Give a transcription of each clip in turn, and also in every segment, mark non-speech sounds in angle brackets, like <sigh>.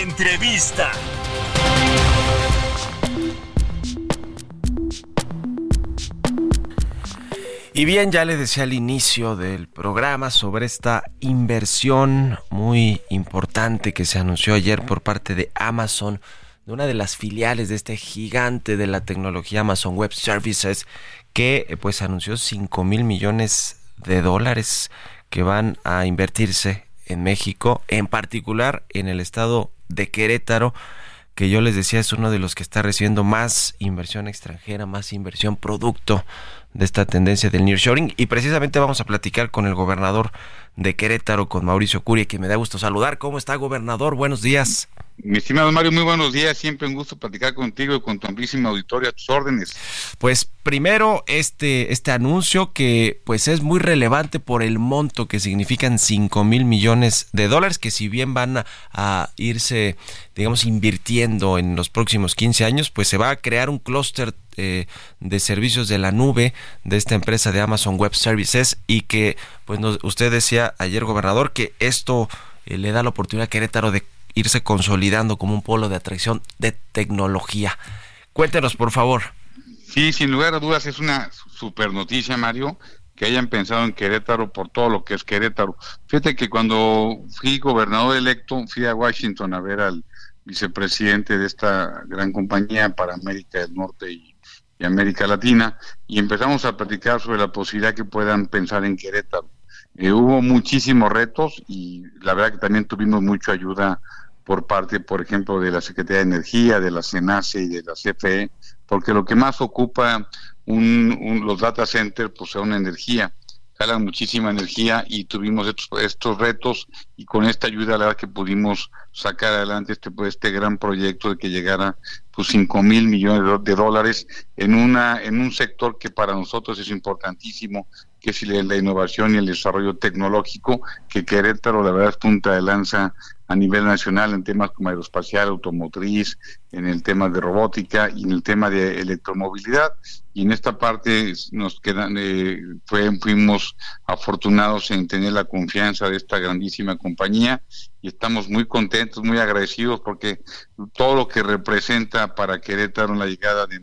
Entrevista. Y bien, ya les decía al inicio del programa sobre esta inversión muy importante que se anunció ayer por parte de Amazon, de una de las filiales de este gigante de la tecnología Amazon Web Services, que eh, pues anunció 5 mil millones de dólares que van a invertirse en México, en particular en el estado de Querétaro, que yo les decía es uno de los que está recibiendo más inversión extranjera, más inversión producto de esta tendencia del nearshoring y precisamente vamos a platicar con el gobernador de Querétaro, con Mauricio Curia, que me da gusto saludar. ¿Cómo está, gobernador? Buenos días. Mi estimado Mario, muy buenos días. Siempre un gusto platicar contigo y con tu amplísima auditoria a tus órdenes. Pues primero este, este anuncio que pues es muy relevante por el monto que significan 5 mil millones de dólares, que si bien van a, a, irse, digamos, invirtiendo en los próximos 15 años, pues se va a crear un clúster eh, de servicios de la nube de esta empresa de Amazon Web Services y que pues nos, usted decía ayer gobernador que esto eh, le da la oportunidad a Querétaro de irse consolidando como un polo de atracción de tecnología. Cuéntenos por favor. Sí, sin lugar a dudas es una super noticia Mario que hayan pensado en Querétaro por todo lo que es Querétaro. Fíjate que cuando fui gobernador electo fui a Washington a ver al vicepresidente de esta gran compañía para América del Norte y y América Latina, y empezamos a platicar sobre la posibilidad que puedan pensar en Querétaro. Eh, hubo muchísimos retos y la verdad que también tuvimos mucha ayuda por parte, por ejemplo, de la Secretaría de Energía, de la CENACE y de la CFE, porque lo que más ocupa un, los data centers pues es una energía jalan muchísima energía y tuvimos estos, estos retos y con esta ayuda la verdad que pudimos sacar adelante este pues, este gran proyecto de que llegara pues 5 mil millones de dólares en una en un sector que para nosotros es importantísimo que es la innovación y el desarrollo tecnológico que Querétaro la verdad es punta de lanza a nivel nacional en temas como aeroespacial, automotriz, en el tema de robótica y en el tema de electromovilidad. Y en esta parte nos quedan, eh, fuimos afortunados en tener la confianza de esta grandísima compañía y estamos muy contentos, muy agradecidos porque todo lo que representa para Querétaro la llegada de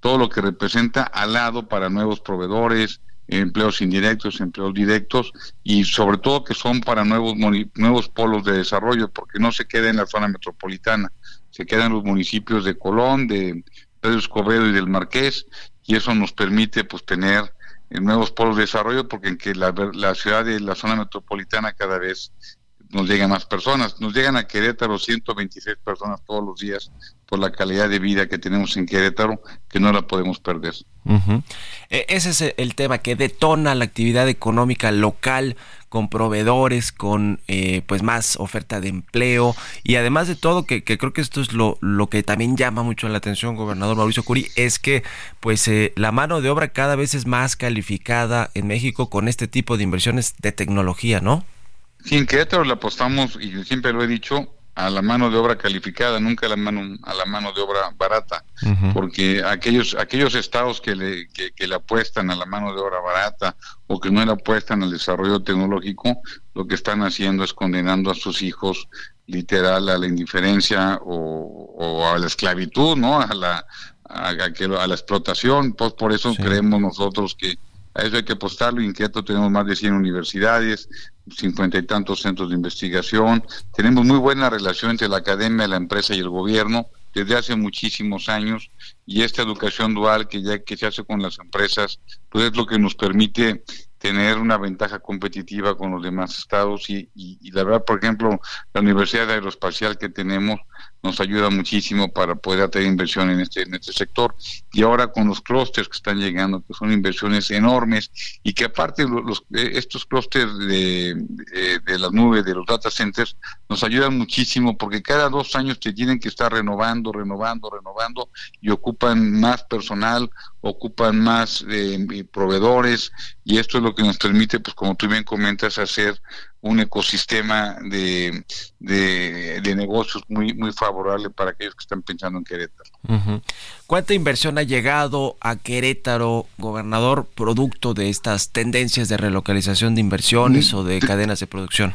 todo lo que representa al lado para nuevos proveedores, empleos indirectos, empleos directos y sobre todo que son para nuevos nuevos polos de desarrollo porque no se queda en la zona metropolitana, se quedan en los municipios de Colón, de Pedro Escobedo y del Marqués y eso nos permite pues tener eh, nuevos polos de desarrollo porque en que la, la ciudad de la zona metropolitana cada vez nos llegan más personas. Nos llegan a Querétaro 126 personas todos los días por la calidad de vida que tenemos en Querétaro, que no la podemos perder. E, ese es el tema que detona la actividad económica local con proveedores, con eh, pues más oferta de empleo y además de todo, que, creo que esto es lo, lo, que también llama mucho la atención, gobernador Mauricio Curi, es que pues eh, la mano de obra cada vez es más calificada en México con este tipo de inversiones de tecnología, ¿no? Sí, en Querétaro le apostamos, y siempre lo he dicho, a la mano de obra calificada, nunca a la mano, a la mano de obra barata, porque aquellos, aquellos estados que le, que, le apuestan a la mano de obra barata o que no le apuestan al desarrollo tecnológico, lo que están haciendo es condenando a sus hijos literal a la indiferencia o, a la esclavitud, ¿no? A la, a, a la explotación, pues por eso creemos nosotros que A eso hay que apostarlo. Querétaro tenemos más de 100 universidades, cincuenta y tantos centros de investigación. Tenemos muy buena relación entre la academia, la empresa y el gobierno desde hace muchísimos años y esta educación dual que ya que se hace con las empresas, pues es lo que nos permite tener una ventaja competitiva con los demás estados y, y, la verdad, por ejemplo, la Universidad Aeroespacial que tenemos nos ayuda muchísimo para poder atraer inversión en este, en este sector. Y ahora con los clústeres que están llegando, que son inversiones enormes y que aparte eh, estos clústeres de, de, de las nubes, de los data centers, nos ayudan muchísimo porque cada dos años te tienen que estar renovando, renovando, renovando y ocupan más personal, ocupan más eh, proveedores y esto es lo que nos permite, pues como tú bien comentas, hacer un ecosistema de, de, negocios muy, muy favorable para aquellos que están pensando en Querétaro. ¿Cuánta inversión ha llegado a Querétaro, gobernador, producto de estas tendencias de relocalización de inversiones o de, cadenas de producción?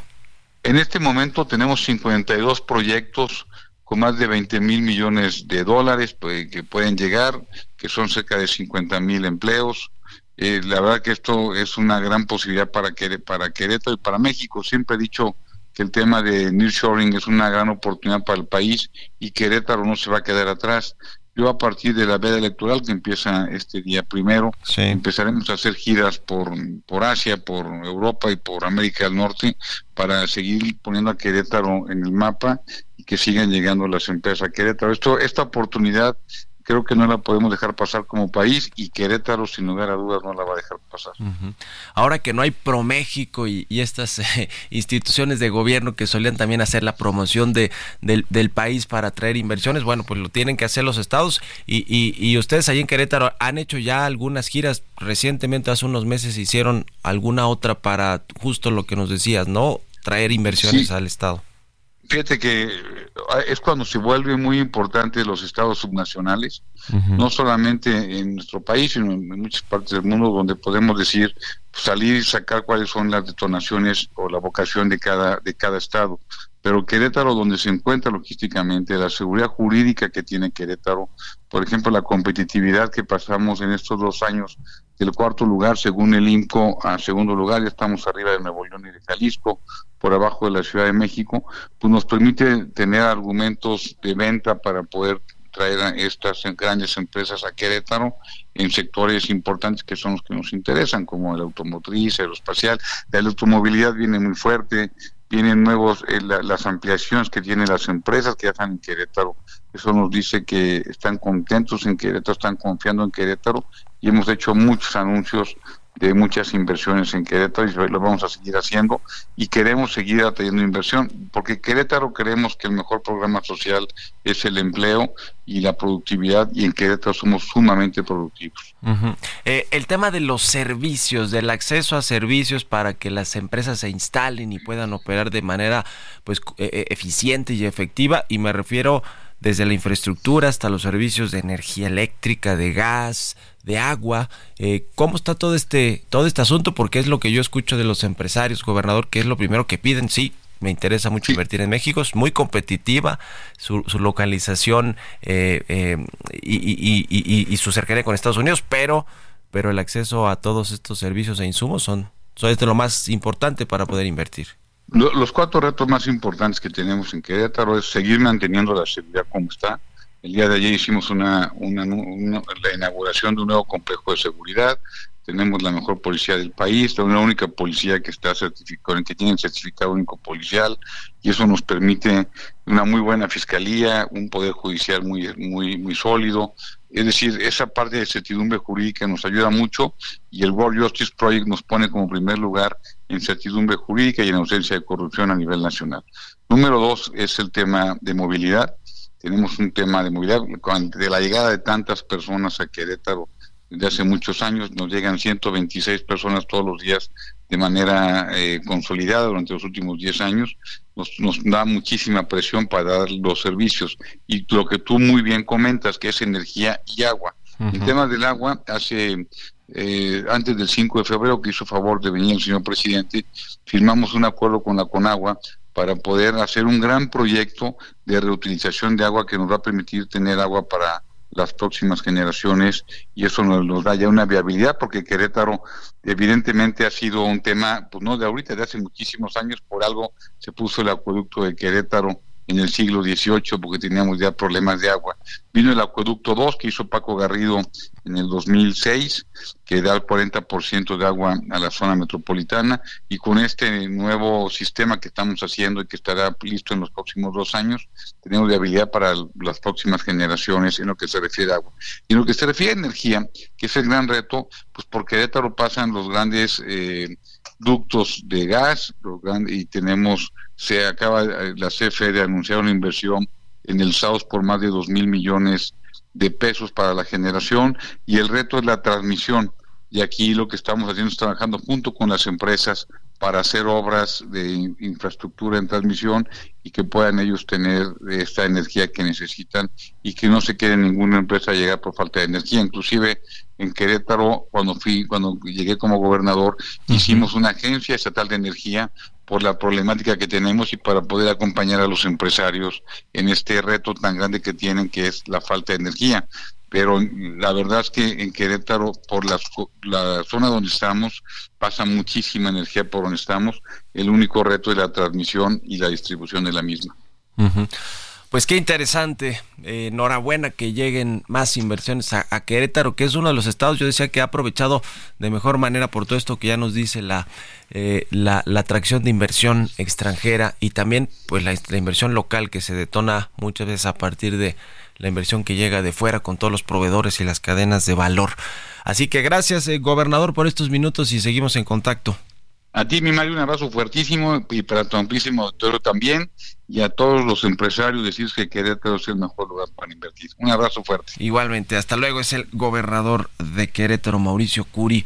En este momento tenemos 52 proyectos con más de 20 mil millones de dólares pues, que pueden llegar, que son cerca de 50 mil empleos. Eh, la verdad que esto es una gran posibilidad para, para Querétaro y para México. Siempre he dicho que el tema de nearshoring es una gran oportunidad para el país y Querétaro no se va a quedar atrás. Yo a partir de la veda electoral que empieza este día primero, empezaremos a hacer giras por, por Asia, por Europa y por América del Norte para seguir poniendo a Querétaro en el mapa y que sigan llegando las empresas a Querétaro. Esto, esta oportunidad creo que no la podemos dejar pasar como país y Querétaro sin lugar a dudas no la va a dejar pasar. Ahora que no hay ProMéxico y, y estas <laughs> eh, instituciones de gobierno que solían también hacer la promoción de, del, país para atraer inversiones, bueno, pues lo tienen que hacer los estados y, y, ustedes ahí en Querétaro han hecho ya algunas giras recientemente, hace unos meses hicieron alguna otra para justo lo que nos decías, ¿no? Traer inversiones al estado. Fíjate que ah, es cuando se vuelve muy importante los estados subnacionales, no solamente en nuestro país, sino en muchas partes del mundo donde podemos decir salir y sacar cuáles son las detonaciones o la vocación de cada de cada estado. Pero Querétaro, donde se encuentra logísticamente, la seguridad jurídica que tiene Querétaro, por ejemplo, la competitividad que pasamos en estos dos años del cuarto lugar, según el INCO, a segundo lugar, ya estamos arriba de Nuevo León y de Jalisco, por abajo de la Ciudad de México, pues nos permite tener argumentos de venta para poder traer a estas grandes empresas a Querétaro en sectores importantes que son los que nos interesan, como el automotriz, aeroespacial. La electromovilidad viene muy fuerte, vienen nuevos eh, las ampliaciones que tienen las empresas que ya están en Querétaro. Eso nos dice que están contentos en Querétaro, están confiando en Querétaro y hemos hecho muchos anuncios de muchas inversiones en Querétaro y lo vamos a seguir haciendo y queremos seguir atrayendo inversión porque Querétaro creemos que el mejor programa social es el empleo y la productividad y en Querétaro somos sumamente productivos. Eh, el tema de los servicios, del acceso a servicios para que las empresas se instalen y puedan operar de manera pues e, e, eficiente y efectiva y me refiero desde la infraestructura hasta los servicios de energía eléctrica, de gas, de agua. Eh, ¿Cómo está todo este, todo este asunto? Porque es lo que yo escucho de los empresarios, gobernador, que es lo primero que piden. Sí, me interesa mucho invertir en México, es muy competitiva su, localización eh, eh, y, su cercanía con Estados Unidos, pero, pero el acceso a todos estos servicios e insumos son, son de lo más importante para poder invertir. Los cuatro retos más importantes que tenemos en Querétaro es seguir manteniendo la seguridad como está. El día de ayer hicimos una, la inauguración de un nuevo complejo de seguridad. Tenemos la mejor policía del país, la única policía que está certificada, que tiene certificado único policial, y eso nos permite una muy buena fiscalía, un poder judicial muy, muy, muy sólido. Es decir, esa parte de certidumbre jurídica nos ayuda mucho y el World Justice Project nos pone como primer lugar incertidumbre jurídica y en ausencia de corrupción a nivel nacional. Número dos es el tema de movilidad. Tenemos un tema de movilidad. De la llegada de tantas personas a Querétaro desde hace muchos años, nos llegan 126 personas todos los días de manera eh, consolidada durante los últimos 10 años. Nos, nos da muchísima presión para dar los servicios. Y lo que tú muy bien comentas, que es energía y agua. El tema del agua, hace eh, antes del 5 de febrero, que hizo favor de venir el señor presidente, firmamos un acuerdo con la Conagua para poder hacer un gran proyecto de reutilización de agua que nos va a permitir tener agua para las próximas generaciones y eso nos, da ya una viabilidad porque Querétaro evidentemente ha sido un tema, pues no de ahorita, de hace muchísimos años, por algo se puso el acueducto de Querétaro en el siglo XVIII porque teníamos ya problemas de agua. Vino el acueducto 2 que hizo Paco Garrido en el 2006, que da el 40% de agua a la zona metropolitana y con este nuevo sistema que estamos haciendo y que estará listo en los próximos dos años, tenemos viabilidad para las próximas generaciones en lo que se refiere a agua. Y en lo que se refiere a energía, que es el gran reto, pues porque Querétaro pasan los grandes eh, ductos de gas y tenemos se acaba eh, la CFE de anunciar una inversión en el SAUS por más de dos mil millones de pesos para la generación y el reto es la transmisión. Y aquí lo que estamos haciendo es trabajando junto con las empresas para hacer obras de infraestructura en transmisión y que puedan ellos tener esta energía que necesitan y que no se quede ninguna empresa a llegar por falta de energía. Inclusive en Querétaro, cuando fui, cuando llegué como gobernador, hicimos una agencia estatal de energía por la problemática que tenemos y para poder acompañar a los empresarios en este reto tan grande que tienen que es la falta de energía pero la verdad es que en Querétaro, por la, zona donde estamos, pasa muchísima energía por donde estamos. El único reto es la transmisión y la distribución de la misma. Pues qué interesante. Eh, enhorabuena que lleguen más inversiones a, Querétaro, que es uno de los estados, yo decía que ha aprovechado de mejor manera por todo esto que ya nos dice la, eh, la, atracción de inversión extranjera y también pues la inversión local que se detona muchas veces a partir de la inversión que llega de fuera con todos los proveedores y las cadenas de valor. Así que gracias, eh, gobernador, por estos minutos y seguimos en contacto. A ti, mi Mario, un abrazo fuertísimo y para tu amplísimo doctor también y a todos los empresarios decir que Querétaro es el mejor lugar para invertir. Un abrazo fuerte. Igualmente, hasta luego, es el gobernador de Querétaro, Mauricio Curi.